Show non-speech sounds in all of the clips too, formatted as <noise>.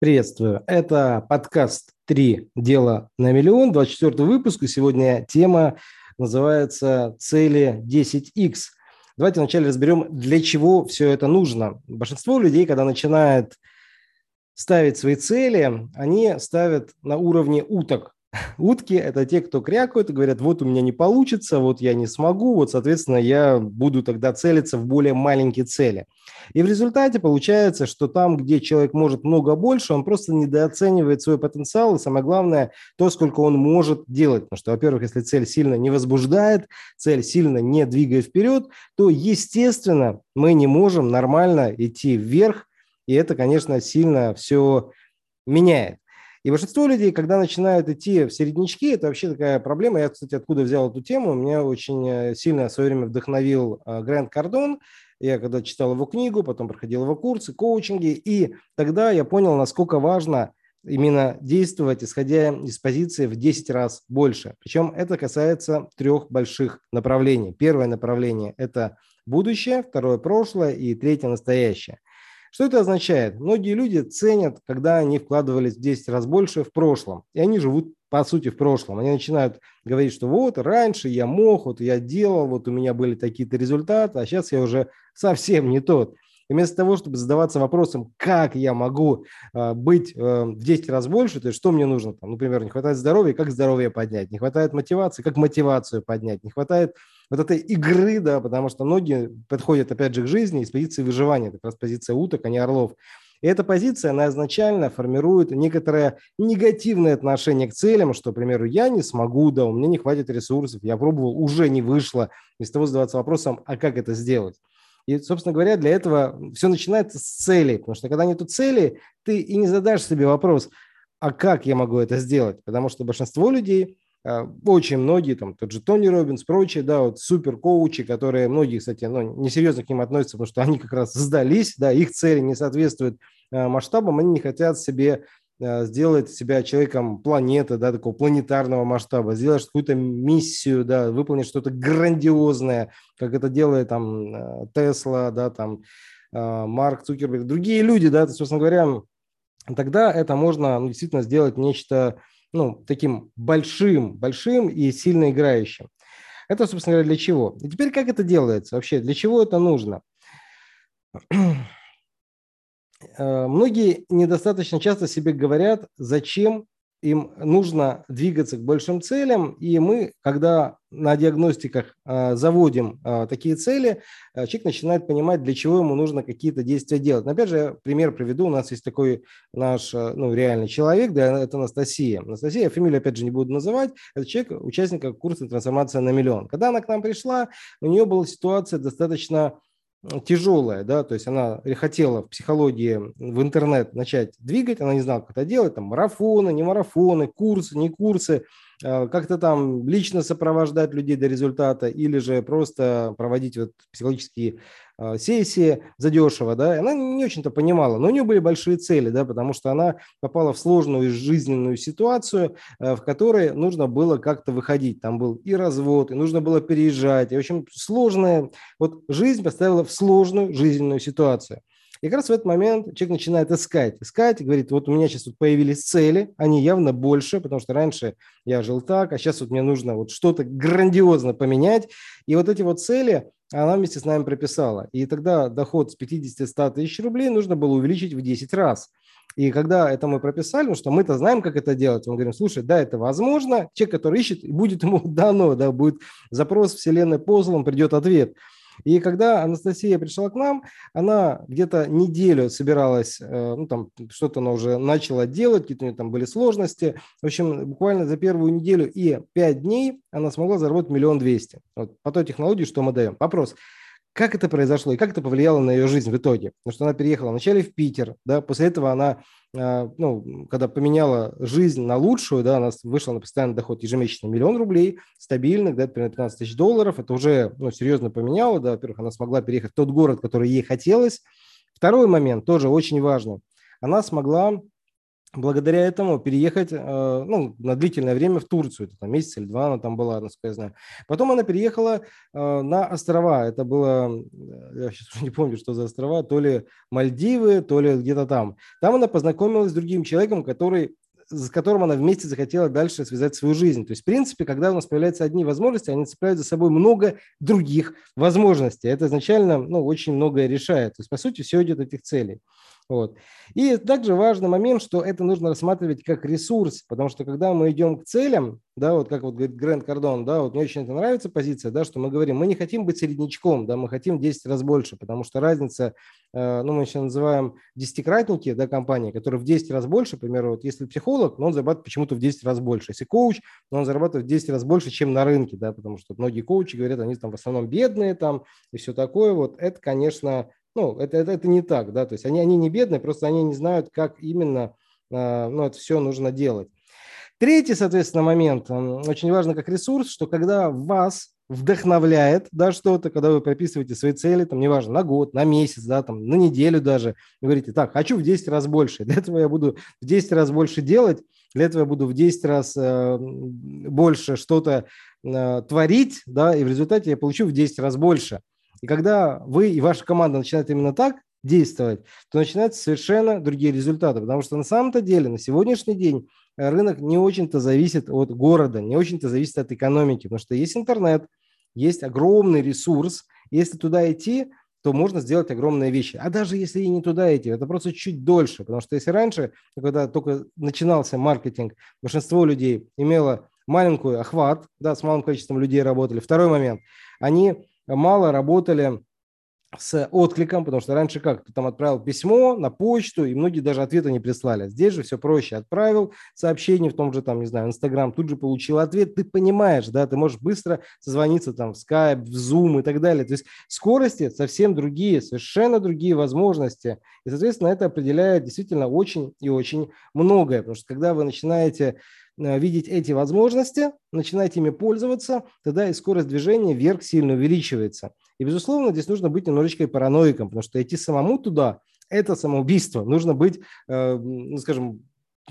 Приветствую. Это подкаст «Три дела на миллион», 24 выпуск. И сегодня тема называется «Цели 10X». Давайте вначале разберем, для чего все это нужно. Большинство людей, когда начинают ставить свои цели, они ставят на уровне уток. Утки – это те, кто крякают и говорят, вот у меня не получится, вот я не смогу, вот, соответственно, я буду тогда целиться в более маленькие цели. И в результате получается, что там, где человек может много больше, он просто недооценивает свой потенциал, и самое главное, то, сколько он может делать. Потому что, во-первых, если цель сильно не возбуждает, цель сильно не двигает вперед, то, естественно, мы не можем нормально идти вверх, и это, конечно, сильно все меняет. И большинство людей, когда начинают идти в середнячки, это вообще такая проблема. Я, кстати, откуда взял эту тему, меня очень э, сильно в свое время вдохновил э, Грэнд Кардон. Я когда читал его книгу, потом проходил его курсы, коучинги, и тогда я понял, насколько важно именно действовать, исходя из позиции в 10 раз больше. Причем это касается трех больших направлений. Первое направление – это будущее, второе – прошлое и третье – настоящее. Что это означает? Многие люди ценят, когда они вкладывались в 10 раз больше в прошлом. И они живут, по сути, в прошлом. Они начинают говорить, что вот раньше я мог, вот я делал, вот у меня были такие-то результаты, а сейчас я уже совсем не тот. И вместо того, чтобы задаваться вопросом, как я могу э, быть э, в 10 раз больше, то есть что мне нужно, там, например, не хватает здоровья, как здоровье поднять, не хватает мотивации, как мотивацию поднять, не хватает вот этой игры, да, потому что многие подходят, опять же, к жизни из позиции выживания, как раз позиция уток, а не орлов. И эта позиция, она изначально формирует некоторое негативное отношение к целям, что, к примеру, я не смогу, да, у меня не хватит ресурсов, я пробовал, уже не вышло. Вместо того задаваться вопросом, а как это сделать? И, собственно говоря, для этого все начинается с цели, потому что когда нету цели, ты и не задашь себе вопрос, а как я могу это сделать? Потому что большинство людей, а, очень многие, там тот же Тони Робинс, прочие, да, вот супер коучи, которые, многие, кстати, ну, несерьезно к ним относятся, потому что они как раз сдались, да, их цели не соответствуют а, масштабам, они не хотят себе Э, сделать себя человеком планеты, да, такого планетарного масштаба, сделать какую-то миссию, да, выполнить что-то грандиозное, как это делает там э, Тесла, да, там э, Марк Цукерберг, другие люди, да, собственно говоря, тогда это можно ну, действительно сделать нечто, ну, таким большим, большим и сильно играющим. Это, собственно говоря, для чего? И теперь как это делается вообще? Для чего это нужно? Э, многие недостаточно часто себе говорят, зачем им нужно двигаться к большим целям, и мы, когда на диагностиках э, заводим э, такие цели, человек начинает понимать, для чего ему нужно какие-то действия делать. Но опять же, пример приведу. У нас есть такой наш ну, реальный человек, да, это Анастасия. Анастасия, фамилию опять же не буду называть, это человек, участник курса «Трансформация на миллион». Когда она к нам пришла, у нее была ситуация достаточно тяжелая, да, то есть она хотела в психологии в интернет начать двигать, она не знала, как это делать, там марафоны, не марафоны, курсы, не курсы, а, как-то там лично сопровождать людей до результата или же просто проводить вот психологические сессии задешево, да, она не очень-то понимала, но у нее были большие цели, да, потому что она попала в сложную жизненную ситуацию, а, в которой нужно было как-то выходить, там был и развод, и нужно было переезжать, и, в общем, сложная, вот жизнь поставила в сложную жизненную ситуацию. И как раз в этот момент человек начинает искать, искать, и говорит, вот у меня сейчас тут появились цели, они явно больше, потому что раньше я жил так, а сейчас вот мне нужно вот что-то грандиозно поменять. И вот эти вот цели, она вместе с нами прописала. И тогда доход с 50-100 тысяч рублей нужно было увеличить в 10 раз. И когда это мы прописали, ну что мы-то знаем, как это делать, мы говорим, слушай, да, это возможно, человек, который ищет, будет ему <laughs> дано, да, будет запрос вселенной послан, придет ответ. И когда Анастасия пришла к нам, она где-то неделю собиралась, э, ну там что-то она уже начала делать, какие-то у нее там были сложности. В общем, буквально за первую неделю и пять дней она смогла заработать миллион двести. Вот по той технологии, что мы даем. Вопрос – как это произошло и как это повлияло на ее жизнь в итоге? Потому что она переехала вначале в Питер, да, после этого она, а, ну, когда поменяла жизнь на лучшую, да, она вышла на постоянный доход ежемесячный миллион рублей, стабильных, да, примерно 15 тысяч долларов, это уже, ну, серьезно поменяло, да, во-первых, она смогла переехать в тот город, который ей хотелось. Второй момент, тоже очень важный, она смогла благодаря этому переехать э, ну, на длительное время в Турцию. Это там месяц или два она там была, насколько я знаю. Потом она переехала э, на острова. Это было, э, я сейчас уже не помню, что за острова, то ли Мальдивы, то ли где-то там. Там она познакомилась с другим человеком, который с которым она вместе захотела дальше связать свою жизнь. То есть, в принципе, когда у нас появляются одни возможности, они цепляют за собой много других возможностей. Это изначально ну, очень многое решает. То есть, по сути, все идет от этих целей. Вот. И также важный момент, что это нужно рассматривать как ресурс, потому что когда мы идем к целям, да, вот как вот говорит Грэнд Кардон, да, вот мне очень это нравится позиция, да, что мы говорим, мы не хотим быть середнячком, да, мы хотим 10 раз больше, потому что разница, э, ну, мы еще называем десятикратники, да, компании, которые в 10 раз больше, к примеру, вот если психолог, но он зарабатывает почему-то в 10 раз больше, если коуч, но он зарабатывает в 10 раз больше, чем на рынке, да, потому что многие коучи говорят, они там в основном бедные там и все такое, вот это, конечно, ну, это, это, это не так, да, то есть они, они не бедные, просто они не знают, как именно э, ну, это все нужно делать. Третий, соответственно, момент, очень важно как ресурс, что когда вас вдохновляет, да, что-то, когда вы прописываете свои цели, там, неважно, на год, на месяц, да, там, на неделю даже, и говорите, так, хочу в 10 раз больше, для этого я буду в 10 раз больше делать, для этого я буду в 10 раз э, больше что-то э, творить, да, и в результате я получу в 10 раз больше. И когда вы и ваша команда начинают именно так действовать, то начинаются совершенно другие результаты. Потому что на самом-то деле на сегодняшний день рынок не очень-то зависит от города, не очень-то зависит от экономики, потому что есть интернет, есть огромный ресурс. Если туда идти, то можно сделать огромные вещи. А даже если и не туда идти, это просто чуть дольше. Потому что если раньше, когда только начинался маркетинг, большинство людей имело маленькую охват, да, с малым количеством людей работали. Второй момент, они мало работали с откликом, потому что раньше как, ты там отправил письмо на почту, и многие даже ответа не прислали. Здесь же все проще. Отправил сообщение в том же, там, не знаю, Инстаграм, тут же получил ответ. Ты понимаешь, да, ты можешь быстро созвониться там в Skype, в Zoom и так далее. То есть скорости совсем другие, совершенно другие возможности. И, соответственно, это определяет действительно очень и очень многое. Потому что когда вы начинаете Э, видеть эти возможности, начинать ими пользоваться, тогда и скорость движения вверх сильно увеличивается. И, безусловно, здесь нужно быть немножечко и параноиком, потому что идти самому туда – это самоубийство. Нужно быть, э, ну, скажем,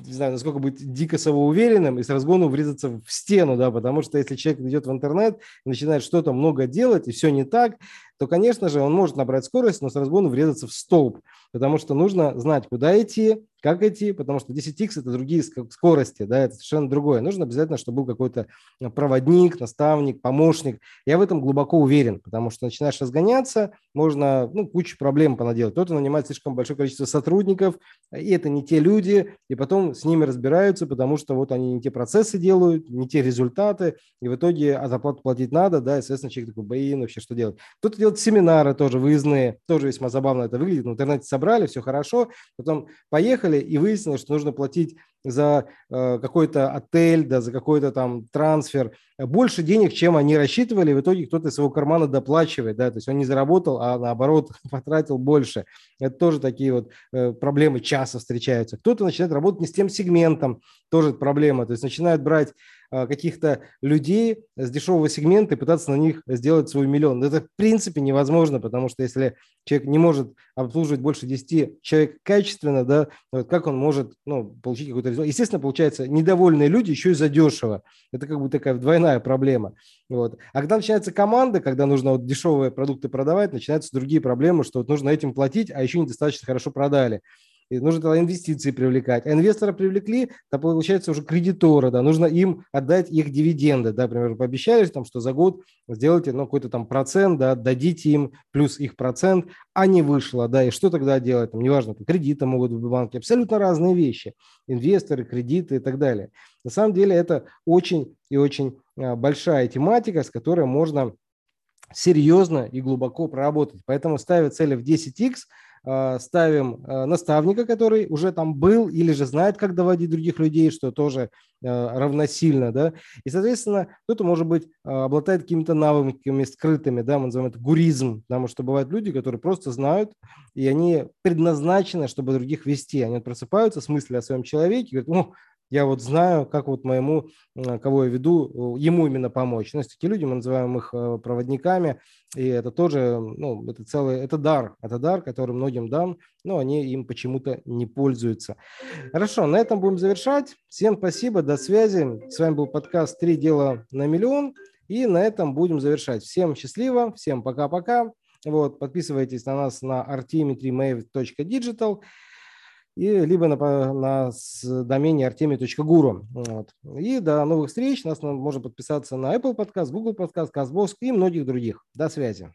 не знаю, насколько быть дико самоуверенным и с разгону врезаться в стену, да, потому что если человек идет в интернет и начинает что-то много делать, и все не так, то, конечно же, он может набрать скорость, но с разгону врезаться в столб, потому что нужно знать, куда идти, как идти, потому что 10x – это другие скорости, да, это совершенно другое. Нужно обязательно, чтобы был какой-то э, проводник, наставник, помощник. Я в этом глубоко уверен, потому что начинаешь разгоняться, можно, ну, кучу проблем понаделать. Кто-то нанимает слишком большое количество сотрудников, и это не те люди, и потом с ними разбираются, потому что вот они не те процессы делают, не те результаты, и в итоге а зарплату платить надо, да, и, соответственно, человек такой, блин, вообще что делать? Кто-то делать семинары тоже выездные, тоже весьма забавно это выглядит. В интернете собрали, все хорошо, потом поехали и выяснилось, что нужно платить за э, какой-то отель, да, за какой-то там трансфер больше денег, чем они рассчитывали. В итоге кто-то из своего кармана доплачивает, да, то есть он не заработал, а наоборот <laughs> потратил больше. Это тоже такие вот э, проблемы часто встречаются. Кто-то начинает работать не с тем сегментом, тоже проблема, то есть начинают брать каких-то людей с дешевого сегмента и пытаться на них сделать свой миллион. Это в принципе невозможно, потому что если человек не может обслуживать больше 10 человек качественно, да, вот как он может ну, получить какой-то результат? Естественно, получается, недовольные люди еще и задешево. Это как бы такая двойная проблема. Вот. А когда начинается команда, когда нужно вот дешевые продукты продавать, начинаются другие проблемы, что вот нужно этим платить, а еще недостаточно хорошо продали и нужно тогда инвестиции привлекать. А инвестора привлекли, то получается уже кредиторы, да, нужно им отдать их дивиденды, да, например, пообещали, там, что за год сделайте ну, какой-то там процент, да, дадите им плюс их процент, а не вышло, да, и что тогда делать, там, неважно, там, кредиты могут быть в банке, абсолютно разные вещи, инвесторы, кредиты и так далее. На самом деле это очень и очень а, большая тематика, с которой можно серьезно и глубоко проработать. Поэтому ставя цели в 10x – Э, ставим э, наставника, который уже там был или же знает, как доводить других людей, что тоже э, равносильно, да, и, соответственно, кто-то, может быть, обладает какими-то навыками скрытыми, да, мы называем это гуризм, потому что бывают люди, которые просто знают, и они предназначены, чтобы других вести, они просыпаются с мыслью о своем человеке, говорят, ну, я вот знаю, как вот моему, кого я веду, ему именно помочь. У нас такие люди, мы называем их э, проводниками, и это тоже, ну, это целый, это дар, это дар, который многим дан, но они им почему-то не пользуются. Хорошо, на этом будем завершать. Всем спасибо, до связи. С вами был подкаст «Три дела на миллион», и на этом будем завершать. Всем счастливо, всем пока-пока. Вот, подписывайтесь на нас на artemitrymave.digital и либо на, на домене artemi.guru. Вот. И до новых встреч. Нас можно подписаться на Apple Podcast, Google Podcast, CastBox и многих других. До связи.